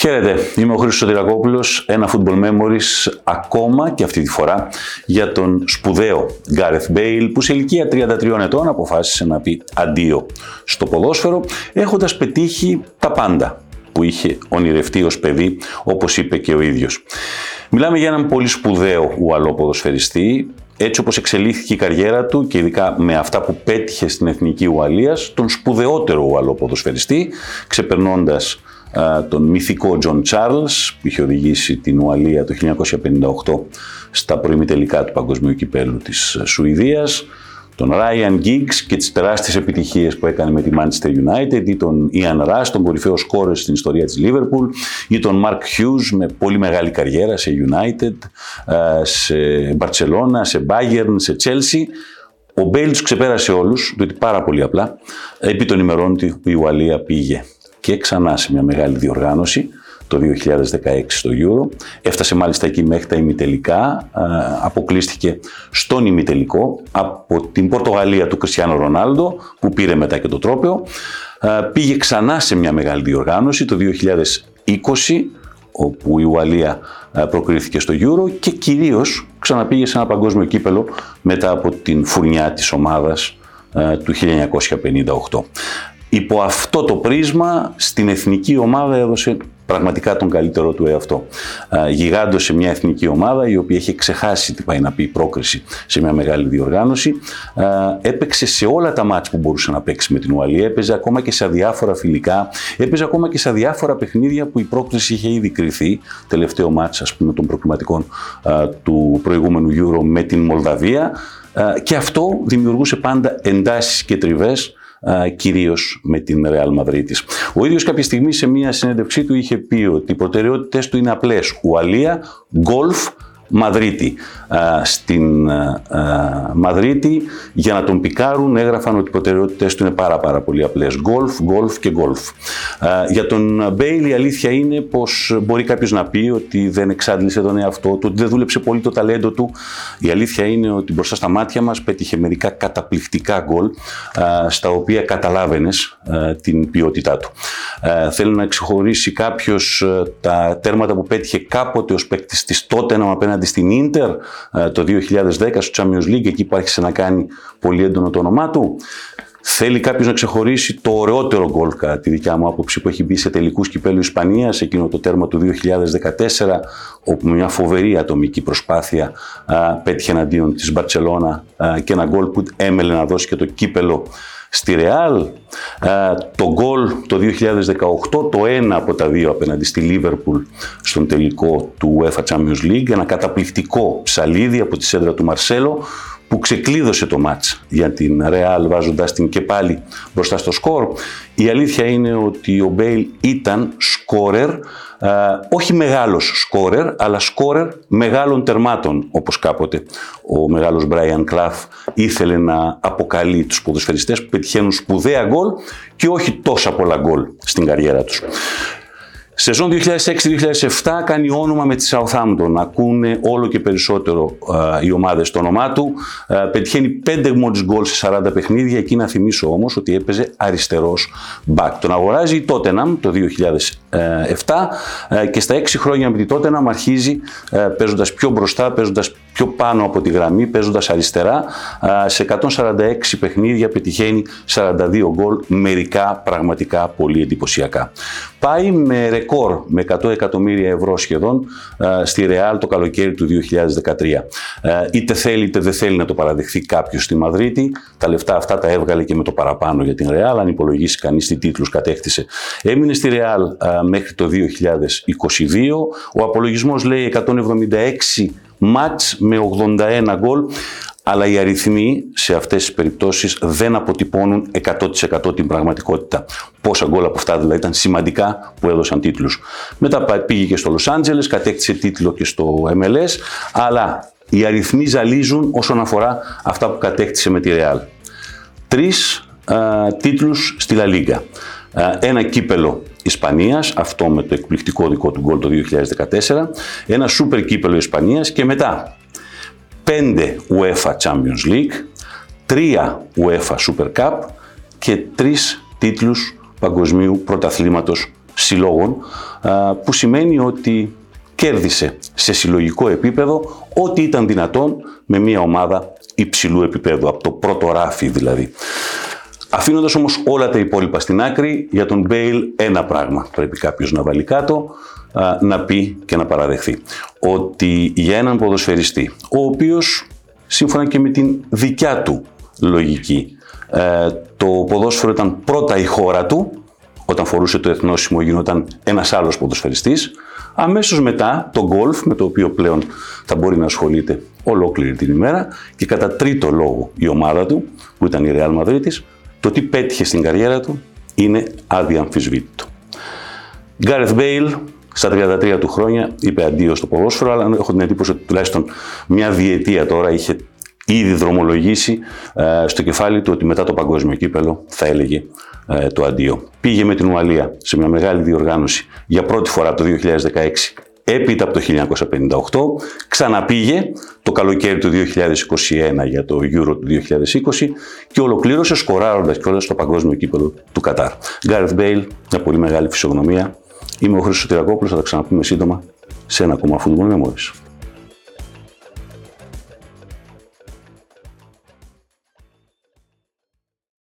Χαίρετε, είμαι ο Χρήστος Σωτηρακόπουλος, ένα Football Memories ακόμα και αυτή τη φορά για τον σπουδαίο Gareth Bale που σε ηλικία 33 ετών αποφάσισε να πει αντίο στο ποδόσφαιρο έχοντας πετύχει τα πάντα που είχε ονειρευτεί ως παιδί όπως είπε και ο ίδιος. Μιλάμε για έναν πολύ σπουδαίο ουαλό ποδοσφαιριστή έτσι όπως εξελίχθηκε η καριέρα του και ειδικά με αυτά που πέτυχε στην Εθνική Ουαλίας, τον σπουδαιότερο Ουαλό ποδοσφαιριστή, ξεπερνώντας τον μυθικό Τζον Τσάρλς που είχε οδηγήσει την Ουαλία το 1958 στα προημιτελικά του Παγκοσμίου Κυπέλλου της Σουηδίας, τον Ryan Giggs και τις τεράστιες επιτυχίες που έκανε με τη Manchester United ή τον Ian Rush, τον κορυφαίο σκόρερ στην ιστορία της Liverpool ή τον Mark Hughes με πολύ μεγάλη καριέρα σε United, σε Barcelona, σε Bayern, σε Chelsea. Ο Μπέιλ ξεπέρασε όλους, διότι πάρα πολύ απλά, επί των ημερών του η Ουαλία πήγε και ξανά σε μια μεγάλη διοργάνωση το 2016 στο Euro. Έφτασε μάλιστα εκεί μέχρι τα ημιτελικά, αποκλείστηκε στον ημιτελικό από την Πορτογαλία του Κριστιανό Ρονάλντο που πήρε μετά και το τρόπαιο. Πήγε ξανά σε μια μεγάλη διοργάνωση το 2020 όπου η Ουαλία προκρίθηκε στο Euro και κυρίως ξαναπήγε σε ένα παγκόσμιο κύπελο μετά από την φουρνιά της ομάδας του 1958. Υπό αυτό το πρίσμα στην εθνική ομάδα έδωσε πραγματικά τον καλύτερο του εαυτό. Γιγάντωσε μια εθνική ομάδα η οποία είχε ξεχάσει τι πάει να πει πρόκριση σε μια μεγάλη διοργάνωση. Έπαιξε σε όλα τα μάτς που μπορούσε να παίξει με την Ουαλία. Έπαιζε ακόμα και σε διάφορα φιλικά. Έπαιζε ακόμα και σε διάφορα παιχνίδια που η πρόκριση είχε ήδη κρυθεί. Τελευταίο μάτς ας πούμε των προκληματικών του προηγούμενου Euro με την Μολδαβία. Και αυτό δημιουργούσε πάντα εντάσεις και τριβές κυρίως με την Real Madrid Ο ίδιος κάποια στιγμή σε μια συνέντευξή του είχε πει ότι οι προτεραιότητες του είναι απλές. Ουαλία, γκολφ, Μαδρίτη. Στην Μαδρίτη για να τον πικάρουν έγραφαν ότι οι προτεραιότητες του είναι πάρα πάρα πολύ απλές. Γκολφ, γκολφ και γκολφ. Για τον Μπέιλ η αλήθεια είναι πως μπορεί κάποιος να πει ότι δεν εξάντλησε τον εαυτό του, ότι δεν δούλεψε πολύ το ταλέντο του. Η αλήθεια είναι ότι μπροστά στα μάτια μας πέτυχε μερικά καταπληκτικά γκολ στα οποία καταλάβαινες την ποιότητά του. Θέλω να ξεχωρίσει κάποιος τα τέρματα που πέτυχε κάποτε ως παίκτης της τότε απέναντι απέναντι στην Ίντερ το 2010 στο Champions League, εκεί που άρχισε να κάνει πολύ έντονο το όνομά του. Θέλει κάποιος να ξεχωρίσει το ωραιότερο γκολ, κατά τη δικιά μου άποψη, που έχει μπει σε τελικούς κυπέλους Ισπανίας, εκείνο το τέρμα του 2014, όπου μια φοβερή ατομική προσπάθεια α, πέτυχε εναντίον της Μπαρσελόνα και ένα γκολ που έμελε να δώσει και το κύπελο στη Ρεάλ. Το γκολ το 2018, το ένα από τα δύο απέναντι στη Λίβερπουλ στον τελικό του UEFA Champions League, ένα καταπληκτικό ψαλίδι από τη σέντρα του Μαρσέλο, που ξεκλείδωσε το μάτς για την Real βάζοντας την και πάλι μπροστά στο σκορ. Η αλήθεια είναι ότι ο Μπέιλ ήταν σκόρερ, όχι μεγάλος σκόρερ, αλλά σκόρερ μεγάλων τερμάτων, όπως κάποτε ο μεγάλος Μπράιαν Κλαφ ήθελε να αποκαλεί τους ποδοσφαιριστές που πετυχαίνουν σπουδαία γκολ και όχι τόσα πολλά γκολ στην καριέρα τους. Σεζόν 2006-2007 κάνει όνομα με τη Southampton. Ακούνε όλο και περισσότερο οι ομάδες το όνομά του. πετυχαίνει 5 μόλις γκολ σε 40 παιχνίδια. Εκεί να θυμίσω όμως ότι έπαιζε αριστερός μπακ. Τον αγοράζει η Tottenham το 2007 και στα 6 χρόνια με τη Tottenham αρχίζει παίζοντας πιο μπροστά, παίζοντας πιο πάνω από τη γραμμή, παίζοντας αριστερά. Σε 146 παιχνίδια πετυχαίνει 42 γκολ, μερικά πραγματικά πολύ εντυπωσιακά. Πάει με ρεκόρ με 100 εκατομμύρια ευρώ σχεδόν στη Ρεάλ το καλοκαίρι του 2013. Είτε θέλει είτε δεν θέλει να το παραδεχθεί κάποιος στη Μαδρίτη. Τα λεφτά αυτά τα έβγαλε και με το παραπάνω για την Ρεάλ. Αν υπολογίσει κανείς τι τίτλους κατέκτησε. Έμεινε στη Ρεάλ μέχρι το 2022. Ο απολογισμός λέει 176 μάτς με 81 γκολ, αλλά οι αριθμοί σε αυτές τις περιπτώσεις δεν αποτυπώνουν 100% την πραγματικότητα. Πόσα γκολ από αυτά δηλαδή ήταν σημαντικά που έδωσαν τίτλους. Μετά πήγε και στο Λος Άντζελες, κατέκτησε τίτλο και στο MLS, αλλά οι αριθμοί ζαλίζουν όσον αφορά αυτά που κατέκτησε με τη Real. Τρεις α, τίτλους στη Λα Λίγκα. Ένα κύπελο Ισπανίας, αυτό με το εκπληκτικό δικό του γκολ το 2014, ένα σούπερ κύπελο Ισπανίας και μετά 5 UEFA Champions League, 3 UEFA Super Cup και 3 τίτλους παγκοσμίου πρωταθλήματος συλλόγων, που σημαίνει ότι κέρδισε σε συλλογικό επίπεδο ό,τι ήταν δυνατόν με μια ομάδα υψηλού επίπεδου, από το πρώτο ράφι δηλαδή. Αφήνοντας όμως όλα τα υπόλοιπα στην άκρη, για τον Μπέιλ ένα πράγμα πρέπει κάποιος να βάλει κάτω, να πει και να παραδεχθεί. Ότι για έναν ποδοσφαιριστή, ο οποίος σύμφωνα και με την δικιά του λογική, ε, το ποδόσφαιρο ήταν πρώτα η χώρα του, όταν φορούσε το εθνόσημο γινόταν ένας άλλος ποδοσφαιριστής, αμέσως μετά το γκολφ με το οποίο πλέον θα μπορεί να ασχολείται ολόκληρη την ημέρα και κατά τρίτο λόγο η ομάδα του που ήταν η Real Madrid το τι πέτυχε στην καριέρα του είναι αδιαμφισβήτητο. Γκάρεθ Μπέιλ στα 33 του χρόνια είπε αντίο στο ποδόσφαιρο, αλλά έχω την εντύπωση ότι τουλάχιστον μια διετία τώρα είχε ήδη δρομολογήσει ε, στο κεφάλι του ότι μετά το παγκόσμιο κύπελο θα έλεγε ε, το αντίο. Πήγε με την Ουαλία σε μια μεγάλη διοργάνωση για πρώτη φορά το 2016 έπειτα από το 1958, ξαναπήγε το καλοκαίρι του 2021 για το Euro του 2020 και ολοκλήρωσε σκοράροντας κιόλας στο παγκόσμιο κύπελο του Κατάρ. Γκάρεθ Μπέιλ, μια πολύ μεγάλη φυσιογνωμία. Είμαι ο Χρήστος Τυρακόπουλος, θα τα ξαναπούμε σύντομα σε ένα ακόμα Football Memories.